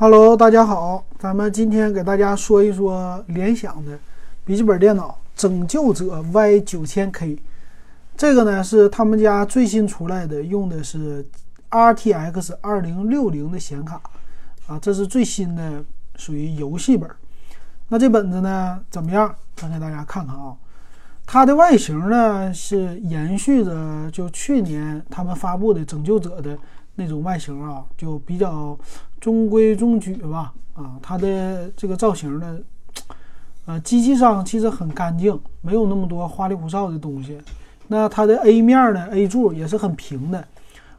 Hello，大家好，咱们今天给大家说一说联想的笔记本电脑拯救者 Y 九千 K。这个呢是他们家最新出来的，用的是 RTX 二零六零的显卡啊，这是最新的，属于游戏本。那这本子呢怎么样？咱给大家看看啊。它的外形呢是延续着就去年他们发布的拯救者的那种外形啊，就比较。中规中矩吧，啊，它的这个造型呢，呃，机器上其实很干净，没有那么多花里胡哨的东西。那它的 A 面呢，A 柱也是很平的，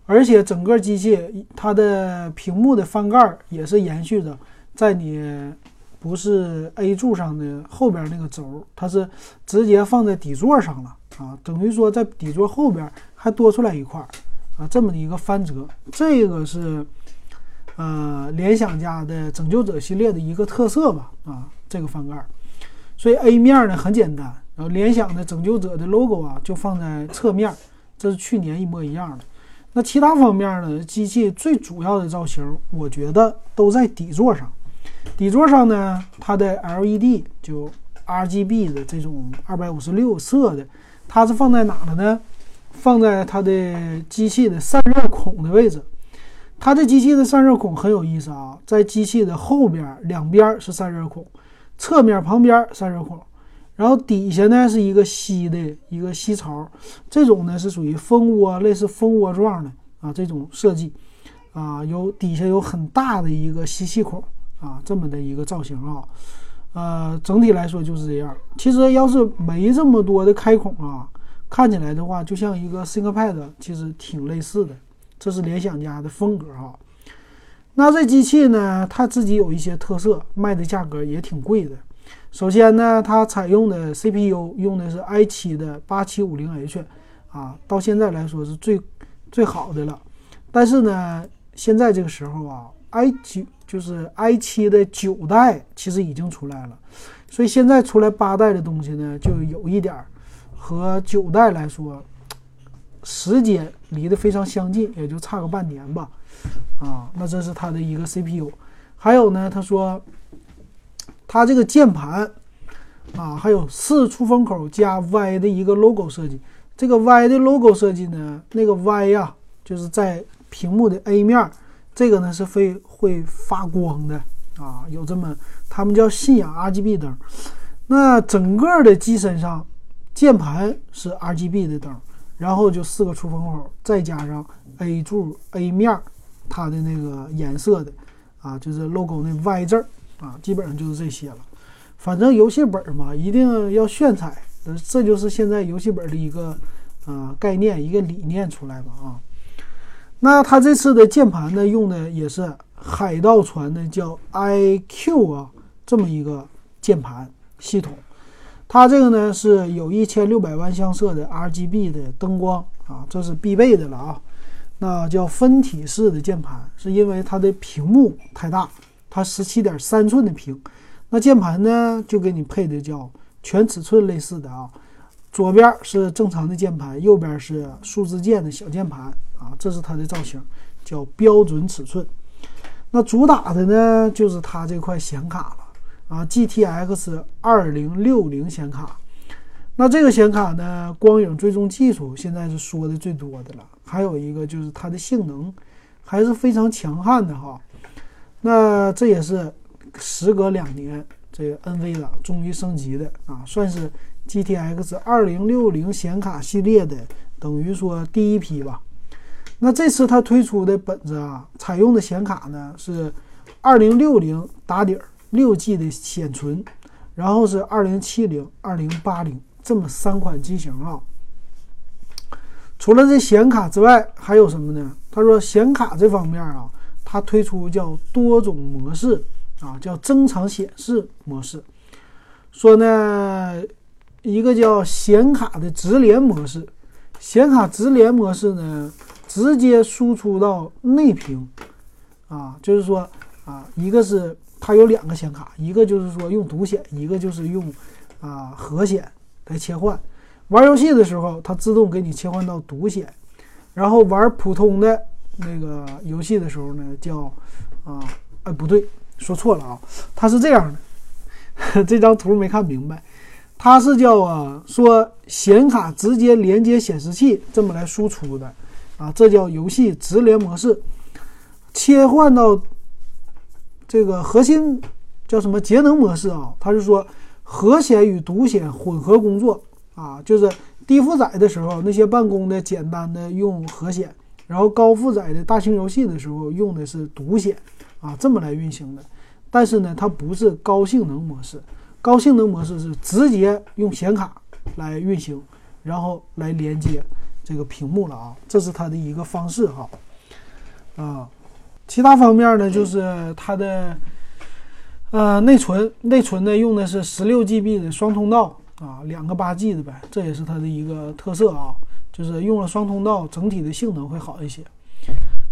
而且整个机器它的屏幕的翻盖也是延续着，在你不是 A 柱上的后边那个轴，它是直接放在底座上了啊，等于说在底座后边还多出来一块啊，这么的一个翻折，这个是。呃，联想家的拯救者系列的一个特色吧，啊，这个翻盖，所以 A 面呢很简单，然后联想的拯救者的 logo 啊就放在侧面，这是去年一模一样的。那其他方面呢，机器最主要的造型，我觉得都在底座上。底座上呢，它的 LED 就 RGB 的这种二百五十六色的，它是放在哪了呢？放在它的机器的散热孔的位置。它这机器的散热孔很有意思啊，在机器的后边两边是散热孔，侧面旁边散热孔，然后底下呢是一个吸的一个吸槽，这种呢是属于蜂窝，类似蜂窝状的啊这种设计，啊有底下有很大的一个吸气孔啊这么的一个造型啊，呃整体来说就是这样。其实要是没这么多的开孔啊，看起来的话就像一个 ThinkPad，其实挺类似的。这是联想家的风格哈，那这机器呢，它自己有一些特色，卖的价格也挺贵的。首先呢，它采用的 CPU 用的是 i7 的 8750H，啊，到现在来说是最最好的了。但是呢，现在这个时候啊，i9 就是 i7 的九代其实已经出来了，所以现在出来八代的东西呢，就有一点儿和九代来说。时间离得非常相近，也就差个半年吧，啊，那这是它的一个 CPU，还有呢，他说，它这个键盘，啊，还有四出风口加 Y 的一个 logo 设计，这个 Y 的 logo 设计呢，那个 Y 呀，就是在屏幕的 A 面，这个呢是会会发光的，啊，有这么，他们叫信仰 RGB 灯，那整个的机身上，键盘是 RGB 的灯。然后就四个出风口，再加上 A 柱 A 面，它的那个颜色的，啊，就是 logo 那 Y 字儿啊，基本上就是这些了。反正游戏本嘛，一定要炫彩，这就是现在游戏本的一个啊概念，一个理念出来吧啊。那它这次的键盘呢，用的也是海盗船的叫 iQ 啊这么一个键盘系统。它这个呢是有一千六百万像素的 RGB 的灯光啊，这是必备的了啊。那叫分体式的键盘，是因为它的屏幕太大，它十七点三寸的屏。那键盘呢就给你配的叫全尺寸类似的啊，左边是正常的键盘，右边是数字键的小键盘啊，这是它的造型，叫标准尺寸。那主打的呢就是它这块显卡。啊，GTX 二零六零显卡，那这个显卡呢，光影追踪技术现在是说的最多的了。还有一个就是它的性能还是非常强悍的哈。那这也是时隔两年，这个 NV 了终于升级的啊，算是 GTX 二零六零显卡系列的等于说第一批吧。那这次它推出的本子啊，采用的显卡呢是二零六零打底儿。六 G 的显存，然后是二零七零、二零八零这么三款机型啊。除了这显卡之外，还有什么呢？他说显卡这方面啊，它推出叫多种模式啊，叫增长显示模式。说呢，一个叫显卡的直连模式，显卡直连模式呢，直接输出到内屏啊，就是说啊，一个是。它有两个显卡，一个就是说用独显，一个就是用啊核显来切换。玩游戏的时候，它自动给你切换到独显，然后玩普通的那个游戏的时候呢，叫啊哎，不对，说错了啊，它是这样的，这张图没看明白，它是叫啊，说显卡直接连接显示器这么来输出的。啊，这叫游戏直连模式，切换到这个核心叫什么节能模式啊？它是说核显与独显混合工作啊，就是低负载的时候那些办公的简单的用核显。然后高负载的大型游戏的时候用的是独显，啊，这么来运行的。但是呢，它不是高性能模式，高性能模式是直接用显卡来运行，然后来连接这个屏幕了啊，这是它的一个方式哈。啊，其他方面呢，就是它的呃内存，内存呢用的是十六 GB 的双通道啊，两个八 G 的呗，这也是它的一个特色啊。就是用了双通道，整体的性能会好一些。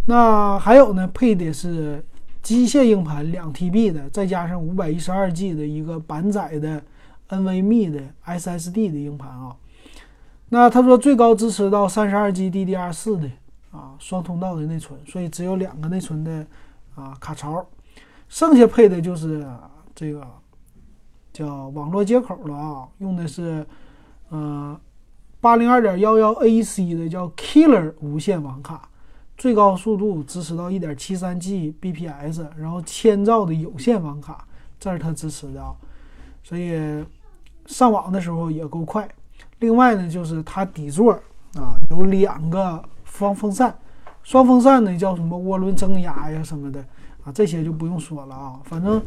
那还有呢，配的是机械硬盘两 TB 的，再加上五百一十二 G 的一个板载的 NVMe 的 SSD 的硬盘啊。那他说最高支持到三十二 G DDR 四的啊双通道的内存，所以只有两个内存的啊卡槽，剩下配的就是这个叫网络接口了啊，用的是嗯。八零二点幺幺 AC 的叫 Killer 无线网卡，最高速度支持到一点七三 Gbps，然后千兆的有线网卡，这是它支持的啊，所以上网的时候也够快。另外呢，就是它底座啊有两个双风扇，双风扇呢叫什么涡轮增压呀什么的啊，这些就不用说了啊，反正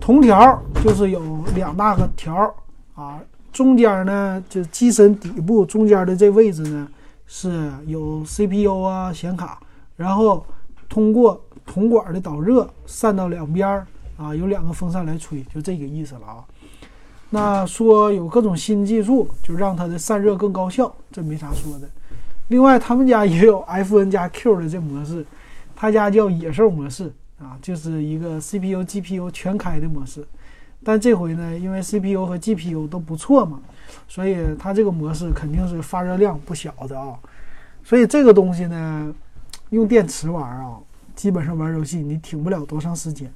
铜条就是有两大个条啊。中间呢，就机身底部中间的这位置呢，是有 CPU 啊显卡，然后通过铜管的导热散到两边儿啊，有两个风扇来吹，就这个意思了啊。那说有各种新技术，就让它的散热更高效，这没啥说的。另外，他们家也有 FN 加 Q 的这模式，他家叫野兽模式啊，就是一个 CPU、GPU 全开的模式。但这回呢，因为 CPU 和 GPU 都不错嘛，所以它这个模式肯定是发热量不小的啊。所以这个东西呢，用电池玩啊，基本上玩游戏你挺不了多长时间。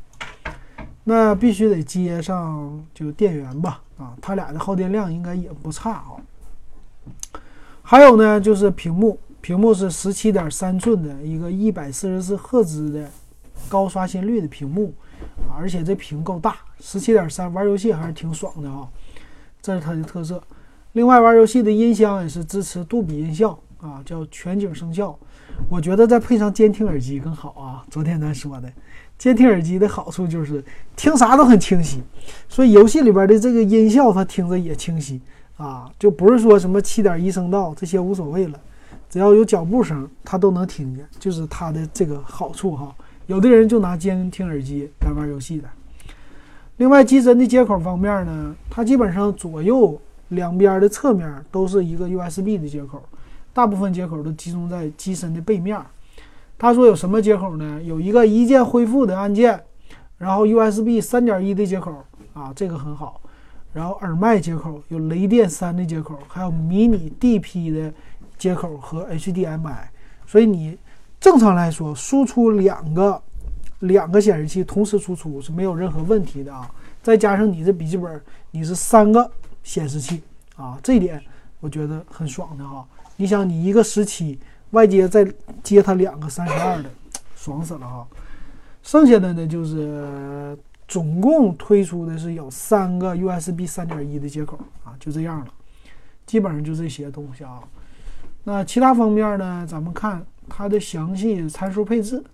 那必须得接上就电源吧啊，它俩的耗电量应该也不差啊。还有呢，就是屏幕，屏幕是十七点三寸的一个一百四十四赫兹的高刷新率的屏幕。而且这屏够大，十七点三，玩游戏还是挺爽的啊，这是它的特色。另外，玩游戏的音箱也是支持杜比音效啊，叫全景声效。我觉得再配上监听耳机更好啊。昨天咱说的，监听耳机的好处就是听啥都很清晰，所以游戏里边的这个音效它听着也清晰啊，就不是说什么七点一声道这些无所谓了，只要有脚步声它都能听见，就是它的这个好处哈。有的人就拿监听耳机来玩游戏的。另外，机身的接口方面呢，它基本上左右两边的侧面都是一个 USB 的接口，大部分接口都集中在机身的背面。他说有什么接口呢？有一个一键恢复的按键，然后 USB 三点一的接口啊，这个很好。然后耳麦接口有雷电三的接口，还有迷你 DP 的接口和 HDMI，所以你。正常来说，输出两个两个显示器同时输出是没有任何问题的啊。再加上你这笔记本，你是三个显示器啊，这一点我觉得很爽的哈。你想，你一个十七，外接再接它两个三十二的，爽死了哈。剩下的呢，就是总共推出的是有三个 USB 三点一的接口啊，就这样了，基本上就这些东西啊。那其他方面呢，咱们看。它的详细参数配置，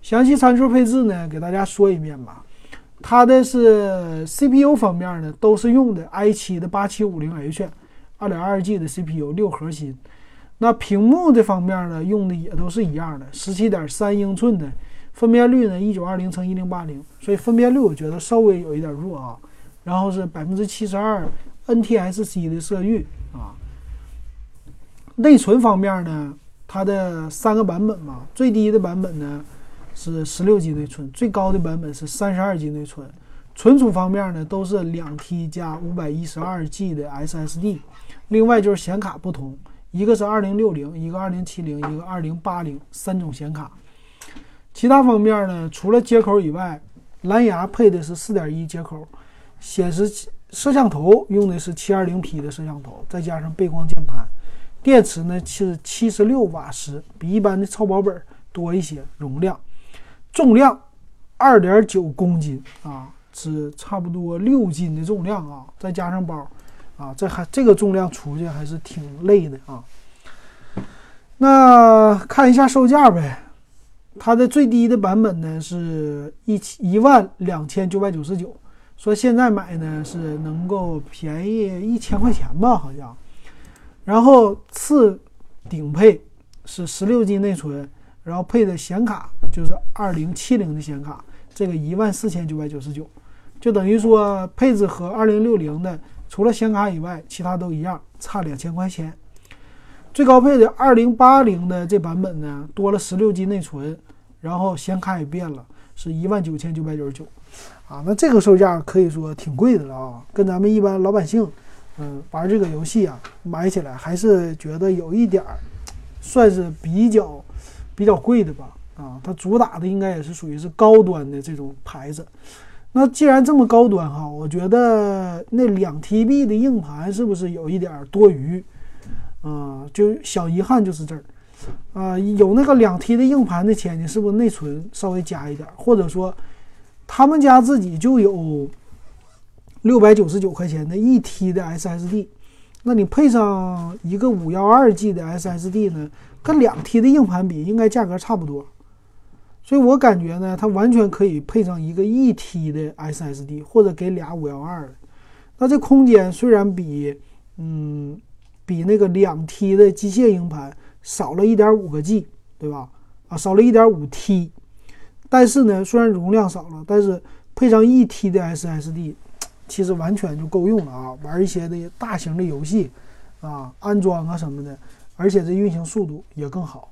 详细参数配置呢，给大家说一遍吧。它的是 CPU 方面呢，都是用的 i7 的 8750H，二点二 G 的 CPU，六核心。那屏幕的方面呢，用的也都是一样的，十七点三英寸的，分辨率呢一九二零乘一零八零，所以分辨率我觉得稍微有一点弱啊。然后是百分之七十二 NTSC 的色域啊。内存方面呢？它的三个版本嘛，最低的版本呢是十六 G 内存，最高的版本是三十二 G 内存。存储方面呢都是两 T 加五百一十二 G 的 SSD。另外就是显卡不同，一个是二零六零，一个二零七零，一个二零八零，三种显卡。其他方面呢，除了接口以外，蓝牙配的是四点一接口，显示摄像头用的是七二零 P 的摄像头，再加上背光键盘，电池呢是七十六瓦时，比一般的超薄本多一些，容量，重量二点九公斤啊，是差不多六斤的重量啊，再加上包，啊，这还这个重量出去还是挺累的啊。那看一下售价呗，它的最低的版本呢是一一万两千九百九十九，说现在买呢是能够便宜一千块钱吧，好像。然后次顶配是十六 G 内存，然后配的显卡就是二零七零的显卡，这个一万四千九百九十九，就等于说配置和二零六零的除了显卡以外，其他都一样，差两千块钱。最高配的二零八零的这版本呢，多了十六 G 内存，然后显卡也变了，是一万九千九百九十九，啊，那这个售价可以说挺贵的了啊，跟咱们一般老百姓，嗯，玩这个游戏啊，买起来还是觉得有一点儿，算是比较比较贵的吧，啊，它主打的应该也是属于是高端的这种牌子，那既然这么高端哈，我觉得那两 TB 的硬盘是不是有一点多余？啊，就小遗憾就是这儿，啊，有那个两 T 的硬盘的钱，你是不是内存稍微加一点？或者说，他们家自己就有六百九十九块钱的一 T 的 SSD，那你配上一个五幺二 G 的 SSD 呢，跟两 T 的硬盘比，应该价格差不多。所以我感觉呢，它完全可以配上一个一 T 的 SSD，或者给俩五幺二的。那这空间虽然比，嗯。比那个两 T 的机械硬盘少了一点五个 G，对吧？啊，少了一点五 T，但是呢，虽然容量少了，但是配上一 T 的 SSD，其实完全就够用了啊！玩一些的大型的游戏啊，安装啊什么的，而且这运行速度也更好，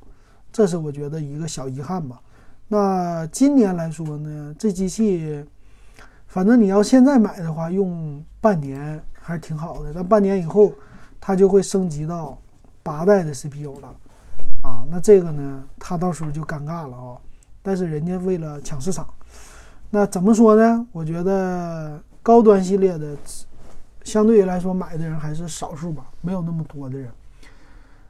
这是我觉得一个小遗憾吧。那今年来说呢，这机器，反正你要现在买的话，用半年还是挺好的，但半年以后。它就会升级到八代的 CPU 了，啊，那这个呢，它到时候就尴尬了啊。但是人家为了抢市场，那怎么说呢？我觉得高端系列的，相对于来说买的人还是少数吧，没有那么多的人。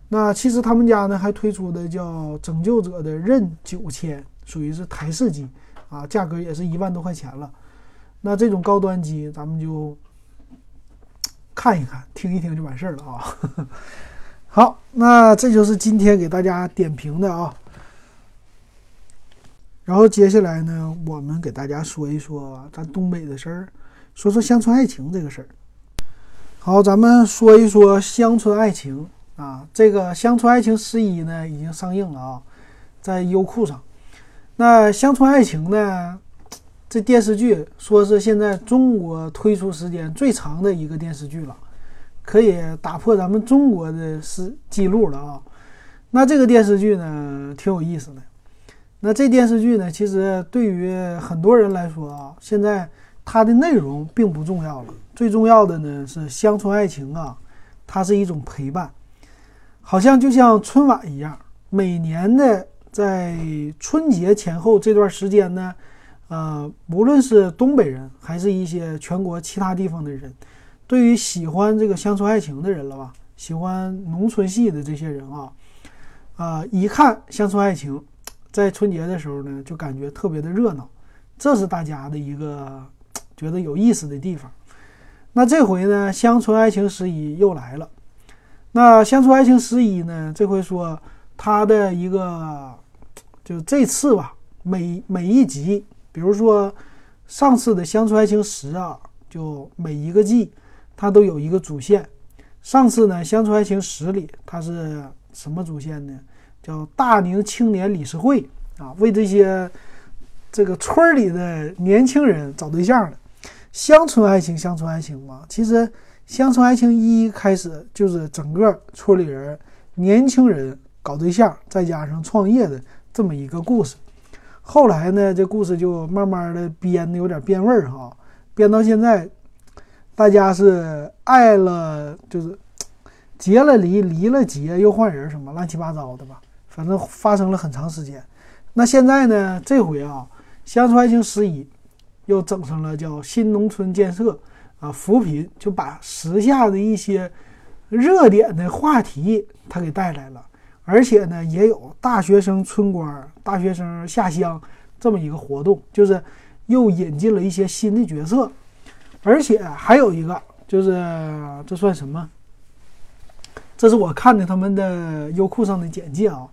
那其实他们家呢还推出的叫拯救者的刃九千，属于是台式机啊，价格也是一万多块钱了。那这种高端机，咱们就。看一看，听一听就完事儿了啊！好，那这就是今天给大家点评的啊。然后接下来呢，我们给大家说一说咱东北的事儿，说说乡村爱情这个事儿。好，咱们说一说乡村爱情啊。这个乡村爱情十一呢已经上映了啊，在优酷上。那乡村爱情呢？这电视剧说是现在中国推出时间最长的一个电视剧了，可以打破咱们中国的是记录了啊！那这个电视剧呢，挺有意思的。那这电视剧呢，其实对于很多人来说啊，现在它的内容并不重要了，最重要的呢是乡村爱情啊，它是一种陪伴，好像就像春晚一样，每年的在春节前后这段时间呢。呃，无论是东北人，还是一些全国其他地方的人，对于喜欢这个乡村爱情的人了吧，喜欢农村戏的这些人啊，啊，一看乡村爱情，在春节的时候呢，就感觉特别的热闹，这是大家的一个觉得有意思的地方。那这回呢，乡村爱情十一又来了。那乡村爱情十一呢，这回说它的一个，就这次吧，每每一集。比如说，上次的《乡村爱情十》啊，就每一个季它都有一个主线。上次呢，《乡村爱情十》里它是什么主线呢？叫大宁青年理事会啊，为这些这个村里的年轻人找对象的。乡村爱情，乡村爱情嘛，其实《乡村爱情一》开始就是整个村里人年轻人搞对象，再加上创业的这么一个故事。后来呢，这故事就慢慢的编的有点变味儿哈，编到现在，大家是爱了就是结了离，离了结又换人什么乱七八糟的吧，反正发生了很长时间，那现在呢，这回啊，乡村爱情十一又整上了叫新农村建设啊扶贫，就把时下的一些热点的话题他给带来了，而且呢，也有大学生村官、大学生下乡这么一个活动，就是又引进了一些新的角色，而且还有一个就是这算什么？这是我看的他们的优酷上的简介啊，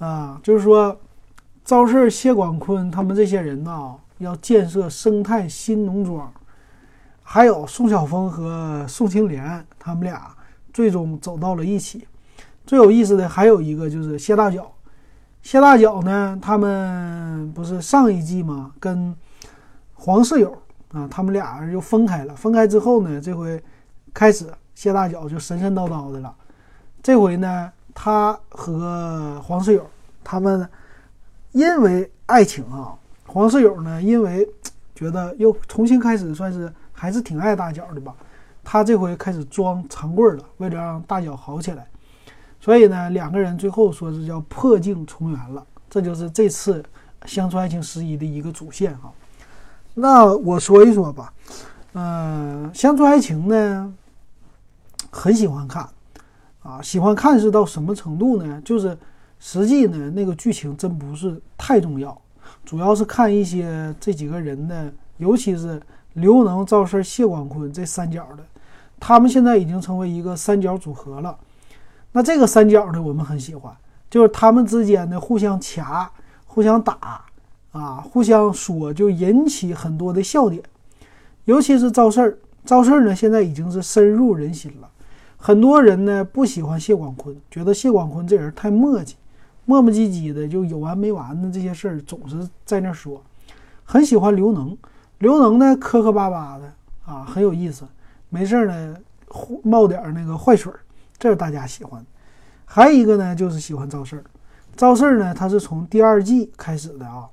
啊，就是说赵四、谢广坤他们这些人呢，要建设生态新农庄，还有宋晓峰和宋庆莲他们俩最终走到了一起。最有意思的还有一个就是谢大脚，谢大脚呢，他们不是上一季嘛，跟黄世友啊，他们俩人又分开了。分开之后呢，这回开始谢大脚就神神叨叨的了。这回呢，他和黄世友他们因为爱情啊，黄世友呢因为觉得又重新开始，算是还是挺爱大脚的吧。他这回开始装长棍了，为了让大脚好起来，所以呢，两个人最后说是叫破镜重圆了。这就是这次乡村爱情十一的一个主线哈。那我说一说吧，嗯，乡村爱情呢，很喜欢看。啊，喜欢看是到什么程度呢？就是实际呢，那个剧情真不是太重要，主要是看一些这几个人的，尤其是刘能、赵四、谢广坤这三角的，他们现在已经成为一个三角组合了。那这个三角呢，我们很喜欢，就是他们之间的互相掐、互相打啊，互相说，就引起很多的笑点。尤其是赵四儿，赵四儿呢，现在已经是深入人心了。很多人呢不喜欢谢广坤，觉得谢广坤这人太磨叽，磨磨唧唧的，就有完没完的这些事儿总是在那说。很喜欢刘能，刘能呢磕磕巴巴的啊，很有意思。没事呢冒点那个坏水儿，这是大家喜欢。还有一个呢就是喜欢赵四儿，赵四儿呢他是从第二季开始的啊。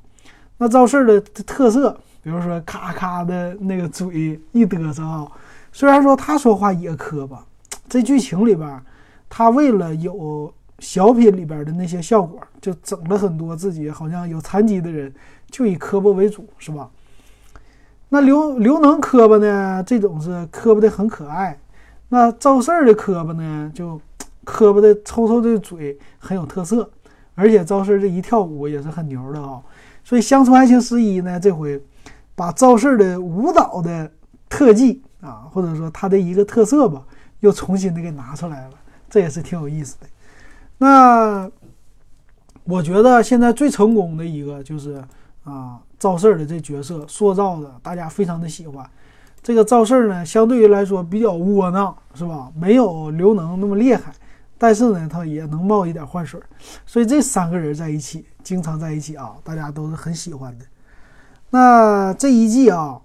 那赵四儿的特色，比如说咔咔的那个嘴一嘚瑟啊，虽然说他说话也磕巴。这剧情里边，他为了有小品里边的那些效果，就整了很多自己好像有残疾的人，就以磕巴为主，是吧？那刘刘能磕巴呢？这种是磕巴的很可爱。那赵四儿的磕巴呢？就 磕巴的抽抽的嘴很有特色，而且赵四儿这一跳舞也是很牛的啊。所以《乡村爱情十一》呢，这回把赵四儿的舞蹈的特技啊，或者说他的一个特色吧。又重新的给拿出来了，这也是挺有意思的。那我觉得现在最成功的一个就是啊，赵四儿的这角色塑造的，大家非常的喜欢。这个赵四呢，相对于来说比较窝囊，是吧？没有刘能那么厉害，但是呢，他也能冒一点坏水。所以这三个人在一起，经常在一起啊，大家都是很喜欢的。那这一季啊，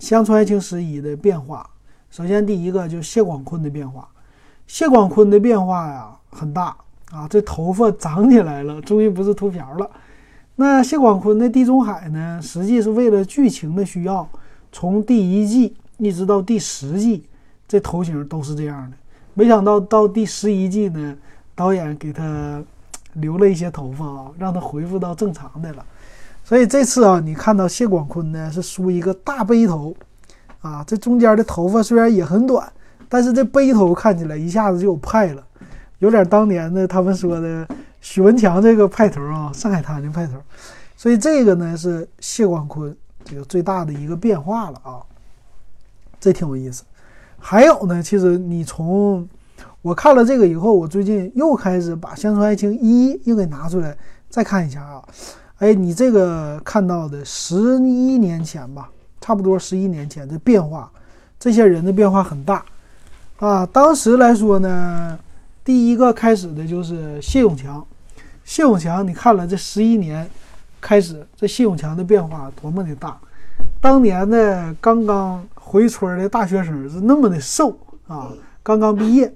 《乡村爱情十一》的变化。首先，第一个就是谢广坤的变化。谢广坤的变化呀很大啊，这头发长起来了，终于不是秃瓢了。那谢广坤的地中海呢，实际是为了剧情的需要，从第一季一直到第十季，这头型都是这样的。没想到到第十一季呢，导演给他留了一些头发啊，让他恢复到正常的了。所以这次啊，你看到谢广坤呢是梳一个大背头。啊，这中间的头发虽然也很短，但是这背头看起来一下子就有派了，有点当年的他们说的许文强这个派头啊，上海滩的派头。所以这个呢是谢广坤这个最大的一个变化了啊，这挺有意思。还有呢，其实你从我看了这个以后，我最近又开始把《乡村爱情一》又给拿出来再看一下啊。哎，你这个看到的十一年前吧。差不多十一年前的变化，这些人的变化很大啊。当时来说呢，第一个开始的就是谢永强。谢永强，你看了这十一年开始，这谢永强的变化多么的大。当年呢刚刚回村的大学生是那么的瘦啊，刚刚毕业，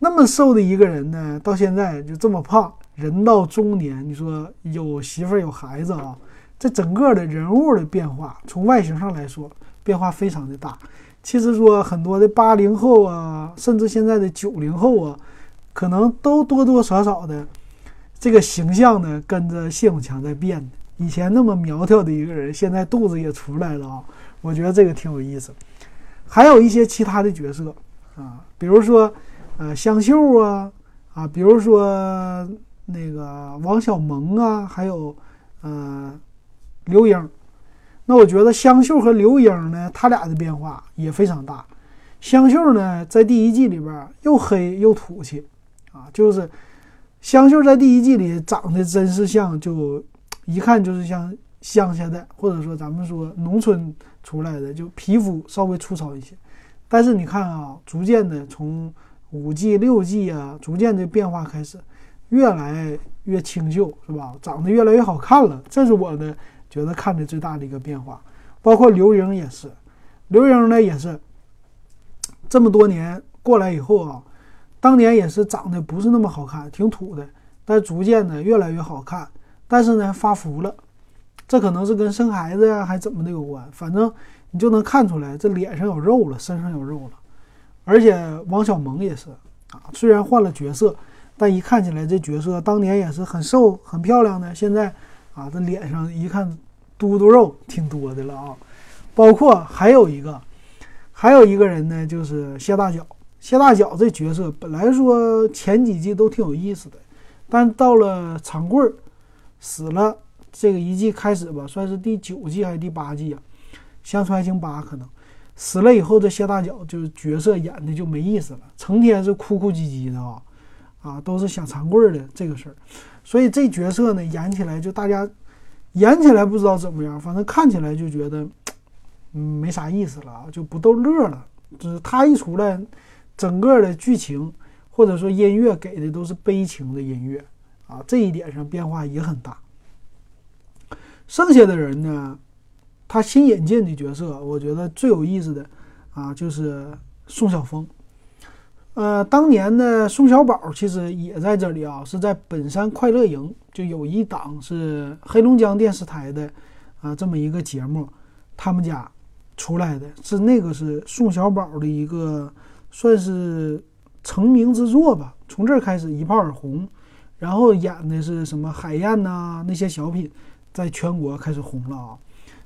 那么瘦的一个人呢，到现在就这么胖。人到中年，你说有媳妇有孩子啊。这整个的人物的变化，从外形上来说，变化非常的大。其实说很多的八零后啊，甚至现在的九零后啊，可能都多多少少的这个形象呢跟着谢永强在变的。以前那么苗条的一个人，现在肚子也出来了啊！我觉得这个挺有意思。还有一些其他的角色啊，比如说呃香秀啊啊，比如说那个王小蒙啊，还有呃刘英。那我觉得香秀和刘英呢，他俩的变化也非常大。香秀呢，在第一季里边又黑又土气啊，就是香秀在第一季里长得真是像就。一看就是像乡下的，或者说咱们说农村出来的，就皮肤稍微粗糙一些。但是你看啊，逐渐的从五 G、六 G 啊，逐渐的变化开始，越来越清秀，是吧？长得越来越好看了，这是我呢觉得看的最大的一个变化。包括刘英也是，刘英呢也是这么多年过来以后啊，当年也是长得不是那么好看，挺土的，但逐渐的越来越好看。但是呢，发福了，这可能是跟生孩子呀，还怎么的有关。反正你就能看出来，这脸上有肉了，身上有肉了。而且王小蒙也是啊，虽然换了角色，但一看起来这角色当年也是很瘦、很漂亮的。现在啊，这脸上一看嘟嘟肉挺多的了啊。包括还有一个，还有一个人呢，就是谢大脚。谢大脚这角色本来说前几季都挺有意思的，但到了长贵儿。死了，这个一季开始吧，算是第九季还是第八季啊？《乡村爱情八》可能死了以后，这谢大脚就是角色演的就没意思了，成天是哭哭唧唧的啊，啊，都是想长棍的这个事儿，所以这角色呢演起来就大家演起来不知道怎么样，反正看起来就觉得嗯没啥意思了啊，就不逗乐了。就是他一出来，整个的剧情或者说音乐给的都是悲情的音乐。啊，这一点上变化也很大。剩下的人呢，他新引进的角色，我觉得最有意思的啊，就是宋晓峰。呃，当年呢宋小宝其实也在这里啊，是在本山快乐营，就有一档是黑龙江电视台的啊这么一个节目，他们家出来的是那个是宋小宝的一个算是成名之作吧，从这儿开始一炮而红。然后演的是什么海燕呐？那些小品在全国开始红了啊。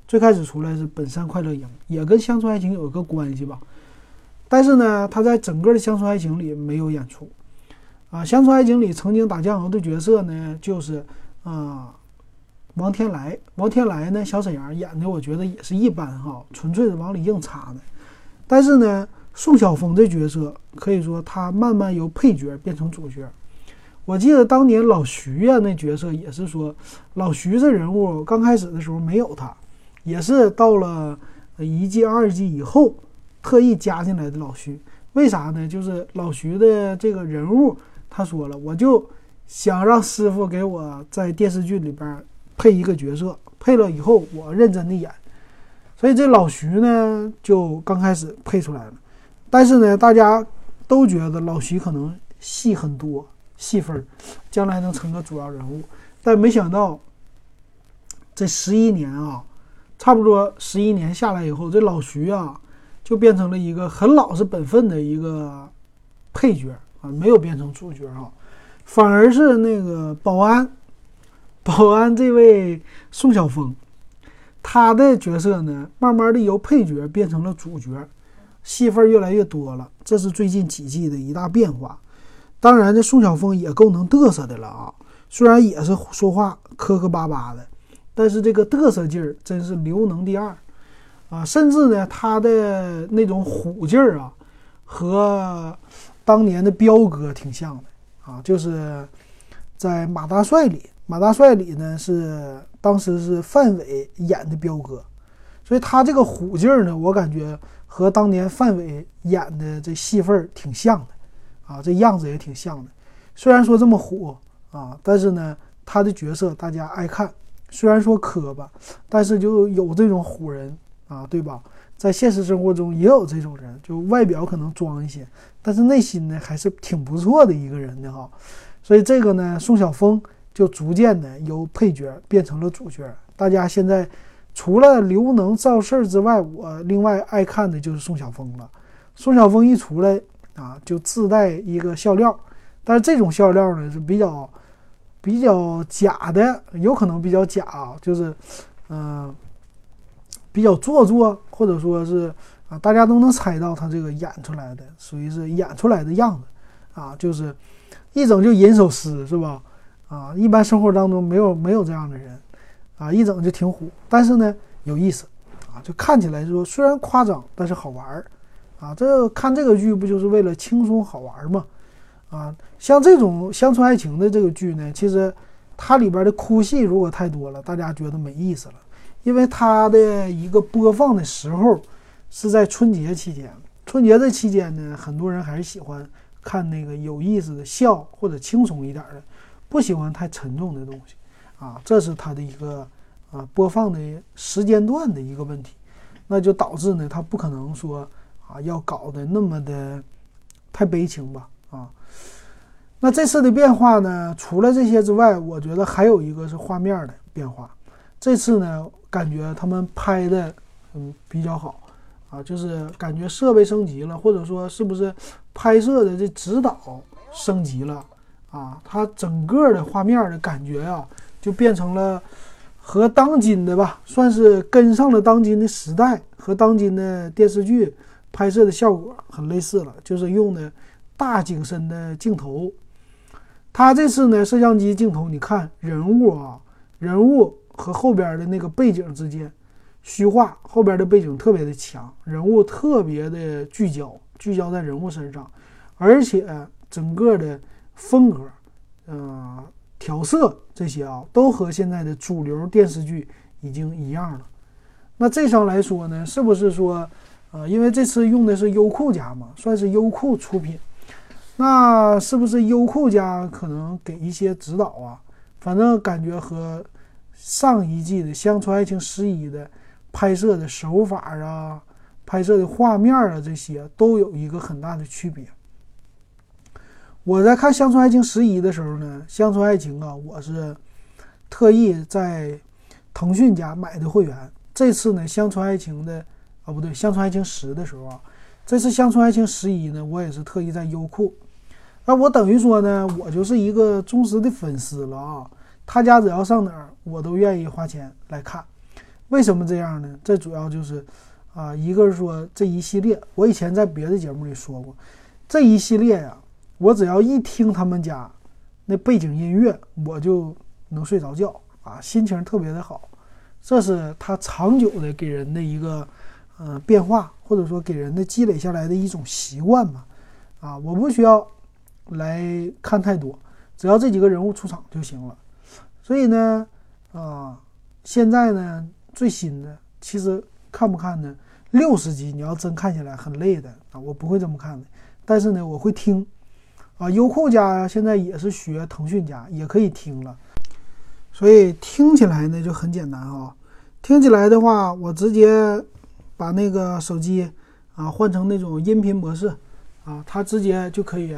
最开始出来是本山快乐营，也跟乡村爱情有个关系吧。但是呢，他在整个的乡村爱情里没有演出啊。乡村爱情里曾经打酱油的角色呢，就是啊王天来。王天来呢，小沈阳演的，我觉得也是一般哈，纯粹是往里硬插的。但是呢，宋晓峰这角色可以说他慢慢由配角变成主角。我记得当年老徐呀，那角色也是说，老徐这人物刚开始的时候没有他，也是到了一季、二季以后特意加进来的老徐。为啥呢？就是老徐的这个人物，他说了，我就想让师傅给我在电视剧里边配一个角色，配了以后我认真的演。所以这老徐呢，就刚开始配出来了。但是呢，大家都觉得老徐可能戏很多。戏份将来能成个主要人物，但没想到这十一年啊，差不多十一年下来以后，这老徐啊就变成了一个很老实本分的一个配角啊，没有变成主角啊，反而是那个保安，保安这位宋晓峰，他的角色呢，慢慢的由配角变成了主角，戏份越来越多了，这是最近几季的一大变化。当然，这宋晓峰也够能嘚瑟的了啊！虽然也是说话磕磕巴巴的，但是这个嘚瑟劲儿真是刘能第二啊！甚至呢，他的那种虎劲儿啊，和当年的彪哥挺像的啊！就是在《马大帅》里，《马大帅》里呢是当时是范伟演的彪哥，所以他这个虎劲儿呢，我感觉和当年范伟演的这戏份儿挺像的。啊，这样子也挺像的。虽然说这么虎啊，但是呢，他的角色大家爱看。虽然说磕巴，但是就有这种虎人啊，对吧？在现实生活中也有这种人，就外表可能装一些，但是内心呢还是挺不错的一个人的哈。所以这个呢，宋晓峰就逐渐的由配角变成了主角。大家现在除了刘能、赵四之外，我另外爱看的就是宋晓峰了。宋晓峰一出来。啊，就自带一个笑料，但是这种笑料呢是比较比较假的，有可能比较假啊，就是嗯比较做作，或者说是啊大家都能猜到他这个演出来的属于是演出来的样子啊，就是一整就吟首诗是吧？啊，一般生活当中没有没有这样的人啊，一整就挺虎，但是呢有意思啊，就看起来说虽然夸张，但是好玩儿啊。这看这个剧不就是为了轻松好玩吗？啊，像这种乡村爱情的这个剧呢，其实它里边的哭戏如果太多了，大家觉得没意思了。因为它的一个播放的时候是在春节期间，春节这期间呢，很多人还是喜欢看那个有意思的笑或者轻松一点的，不喜欢太沉重的东西。啊，这是它的一个啊播放的时间段的一个问题，那就导致呢，它不可能说啊要搞得那么的太悲情吧。啊，那这次的变化呢？除了这些之外，我觉得还有一个是画面的变化。这次呢，感觉他们拍的嗯比较好啊，就是感觉设备升级了，或者说是不是拍摄的这指导升级了啊？它整个的画面的感觉呀，就变成了和当今的吧，算是跟上了当今的时代，和当今的电视剧拍摄的效果很类似了，就是用的。大景深的镜头，他这次呢，摄像机镜头，你看人物啊，人物和后边的那个背景之间虚化，后边的背景特别的强，人物特别的聚焦，聚焦在人物身上，而且整个的风格，嗯，调色这些啊，都和现在的主流电视剧已经一样了。那这上来说呢，是不是说，啊，因为这次用的是优酷家嘛，算是优酷出品。那是不是优酷家可能给一些指导啊？反正感觉和上一季的《乡村爱情十一》的拍摄的手法啊、拍摄的画面啊这些都有一个很大的区别。我在看《乡村爱情十一》的时候呢，《乡村爱情》啊，我是特意在腾讯家买的会员。这次呢，《乡村爱情》的啊不对，《乡村爱情十》的时候啊，这次《乡村爱情十一》呢，我也是特意在优酷。那我等于说呢，我就是一个忠实的粉丝了啊！他家只要上哪儿，我都愿意花钱来看。为什么这样呢？这主要就是啊，一个是说这一系列，我以前在别的节目里说过，这一系列呀，我只要一听他们家那背景音乐，我就能睡着觉啊，心情特别的好。这是他长久的给人的一个呃变化，或者说给人的积累下来的一种习惯吧。啊，我不需要。来看太多，只要这几个人物出场就行了。所以呢，啊，现在呢最新的其实看不看呢？六十集你要真看起来很累的啊，我不会这么看的。但是呢，我会听啊，优酷家现在也是学腾讯家，也可以听了。所以听起来呢就很简单啊，听起来的话，我直接把那个手机啊换成那种音频模式啊，它直接就可以。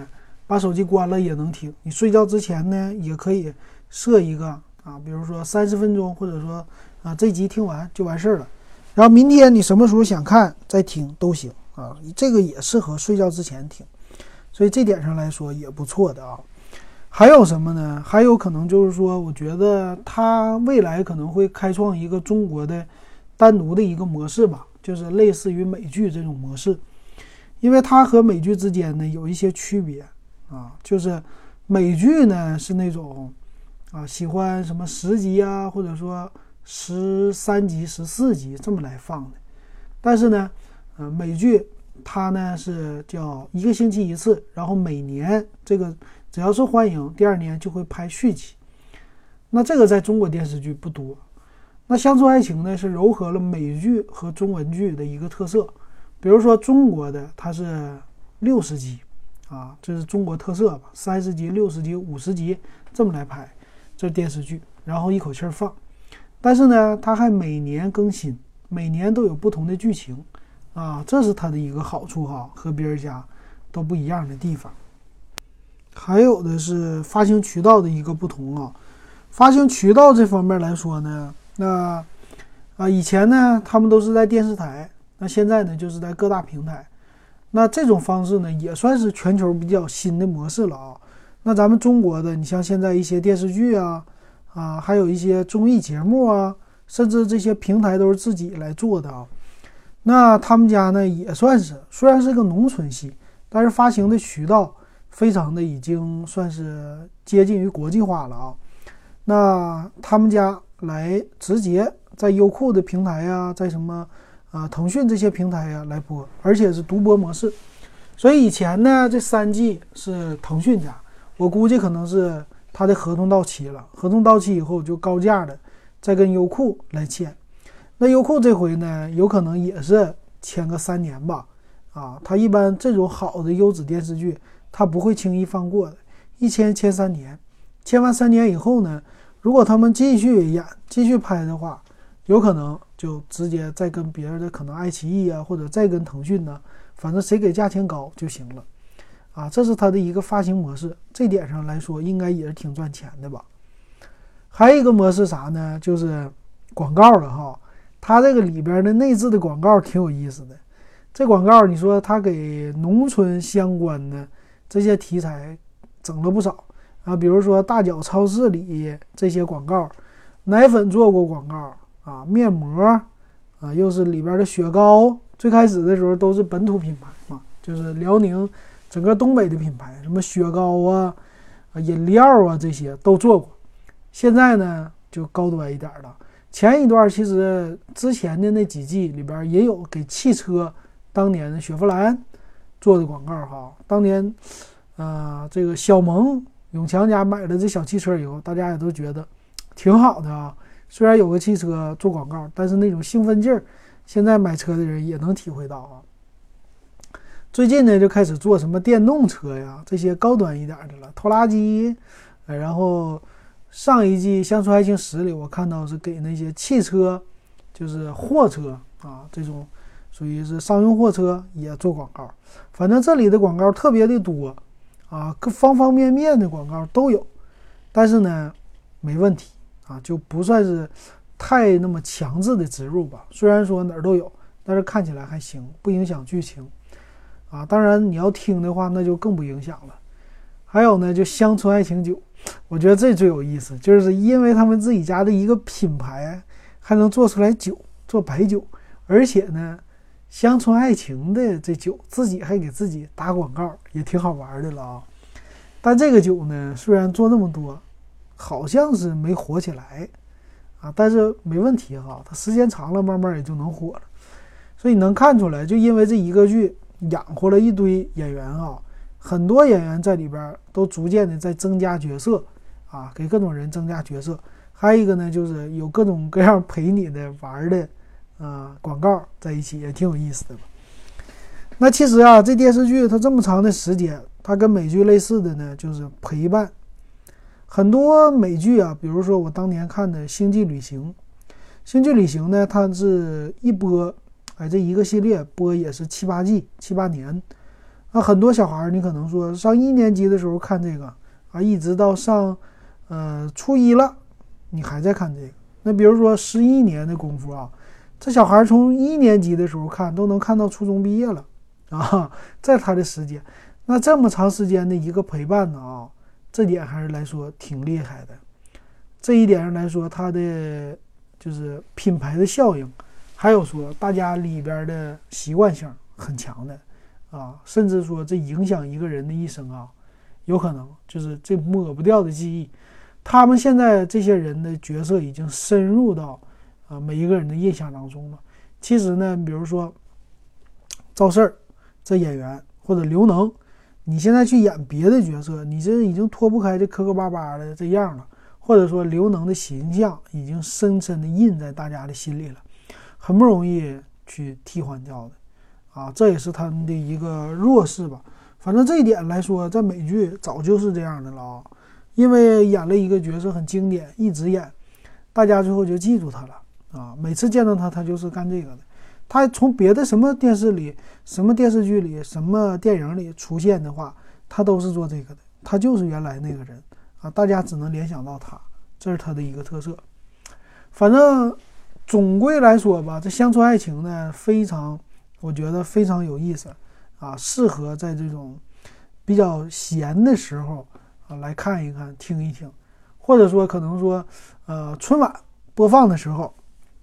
把手机关了也能听，你睡觉之前呢也可以设一个啊，比如说三十分钟，或者说啊这集听完就完事儿了。然后明天你什么时候想看再听都行啊，这个也适合睡觉之前听，所以这点上来说也不错的啊。还有什么呢？还有可能就是说，我觉得它未来可能会开创一个中国的单独的一个模式吧，就是类似于美剧这种模式，因为它和美剧之间呢有一些区别。啊，就是美剧呢是那种啊喜欢什么十集啊，或者说十三集、十四集这么来放的。但是呢，呃，美剧它呢是叫一个星期一次，然后每年这个只要是欢迎，第二年就会拍续集。那这个在中国电视剧不多。那《乡村爱情》呢是糅合了美剧和中文剧的一个特色，比如说中国的它是六十集。啊，这是中国特色吧？三十集、六十集、五十集这么来拍，这电视剧，然后一口气儿放。但是呢，它还每年更新，每年都有不同的剧情，啊，这是它的一个好处哈，和别人家都不一样的地方。还有的是发行渠道的一个不同啊，发行渠道这方面来说呢，那啊，以前呢，他们都是在电视台，那现在呢，就是在各大平台。那这种方式呢，也算是全球比较新的模式了啊。那咱们中国的，你像现在一些电视剧啊，啊，还有一些综艺节目啊，甚至这些平台都是自己来做的啊。那他们家呢，也算是虽然是个农村系，但是发行的渠道非常的已经算是接近于国际化了啊。那他们家来直接在优酷的平台呀，在什么啊腾讯这些平台呀来播，而且是独播模式。所以以前呢，这三季是腾讯家，我估计可能是他的合同到期了，合同到期以后就高价的再跟优酷来签。那优酷这回呢，有可能也是签个三年吧。啊，他一般这种好的优质电视剧，他不会轻易放过的，一签签三年。签完三年以后呢，如果他们继续演、继续拍的话，有可能就直接再跟别人的，可能爱奇艺啊，或者再跟腾讯呢，反正谁给价钱高就行了。啊，这是他的一个发行模式，这点上来说应该也是挺赚钱的吧。还有一个模式啥呢？就是广告了哈。它这个里边的内置的广告挺有意思的。这广告你说它给农村相关的这些题材整了不少。啊，比如说大脚超市里这些广告，奶粉做过广告啊，面膜啊，又是里边的雪糕，最开始的时候都是本土品牌嘛，就是辽宁整个东北的品牌，什么雪糕啊、啊饮料啊这些都做过。现在呢就高端一点了。前一段其实之前的那几季里边也有给汽车，当年的雪佛兰做的广告哈，当年啊这个小萌。永强家买了这小汽车以后，大家也都觉得 挺好的啊。虽然有个汽车做广告，但是那种兴奋劲儿，现在买车的人也能体会到啊。最近呢，就开始做什么电动车呀，这些高端一点的了，拖拉机。然后上一季《乡村爱情十》里，我看到是给那些汽车，就是货车啊，这种属于是商用货车也做广告。反正这里的广告特别的多。啊，各方方面面的广告都有，但是呢，没问题啊，就不算是太那么强制的植入吧。虽然说哪儿都有，但是看起来还行，不影响剧情啊。当然你要听的话，那就更不影响了。还有呢，就乡村爱情酒，我觉得这最有意思，就是因为他们自己家的一个品牌还能做出来酒，做白酒，而且呢。乡村爱情的这酒，自己还给自己打广告，也挺好玩的了啊。但这个酒呢，虽然做那么多，好像是没火起来啊。但是没问题哈，它时间长了，慢慢也就能火了。所以能看出来，就因为这一个剧养活了一堆演员啊，很多演员在里边都逐渐的在增加角色啊，给各种人增加角色。还有一个呢，就是有各种各样陪你的玩的。啊，广告在一起也挺有意思的？那其实啊，这电视剧它这么长的时间，它跟美剧类似的呢，就是陪伴。很多美剧啊，比如说我当年看的《星际旅行》，《星际旅行》呢，它是一播，哎，这一个系列播也是七八季、七八年。那很多小孩儿，你可能说上一年级的时候看这个啊，一直到上呃初一了，你还在看这个。那比如说十一年的功夫啊。这小孩从一年级的时候看，都能看到初中毕业了啊！在他的时间，那这么长时间的一个陪伴呢啊，这点还是来说挺厉害的。这一点上来说，它的就是品牌的效应，还有说大家里边的习惯性很强的啊，甚至说这影响一个人的一生啊，有可能就是这抹不掉的记忆。他们现在这些人的角色已经深入到。啊，每一个人的印象当中了。其实呢，比如说赵四儿这演员，或者刘能，你现在去演别的角色，你这已经脱不开这磕磕巴巴的这样了。或者说刘能的形象已经深深的印在大家的心里了，很不容易去替换掉的。啊，这也是他们的一个弱势吧。反正这一点来说，在美剧早就是这样的了啊，因为演了一个角色很经典，一直演，大家最后就记住他了。啊，每次见到他，他就是干这个的。他从别的什么电视里、什么电视剧里、什么电影里出现的话，他都是做这个的。他就是原来那个人啊，大家只能联想到他，这是他的一个特色。反正总归来说吧，这乡村爱情呢，非常，我觉得非常有意思啊，适合在这种比较闲的时候啊来看一看、听一听，或者说可能说，呃，春晚播放的时候，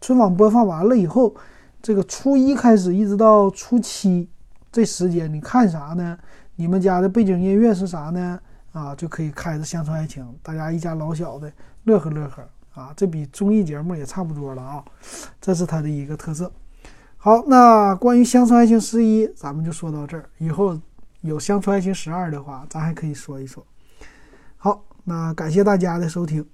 春晚播放完了以后，这个初一开始一直到初七这时间，你看啥呢？你们家的背景音乐是啥呢？啊，就可以开着《乡村爱情》，大家一家老小的乐呵乐呵啊，这比综艺节目也差不多了啊，这是它的一个特色。好，那关于《乡村爱情十一》，咱们就说到这儿。以后有《乡村爱情十二》的话，咱还可以说一说。好，那感谢大家的收听。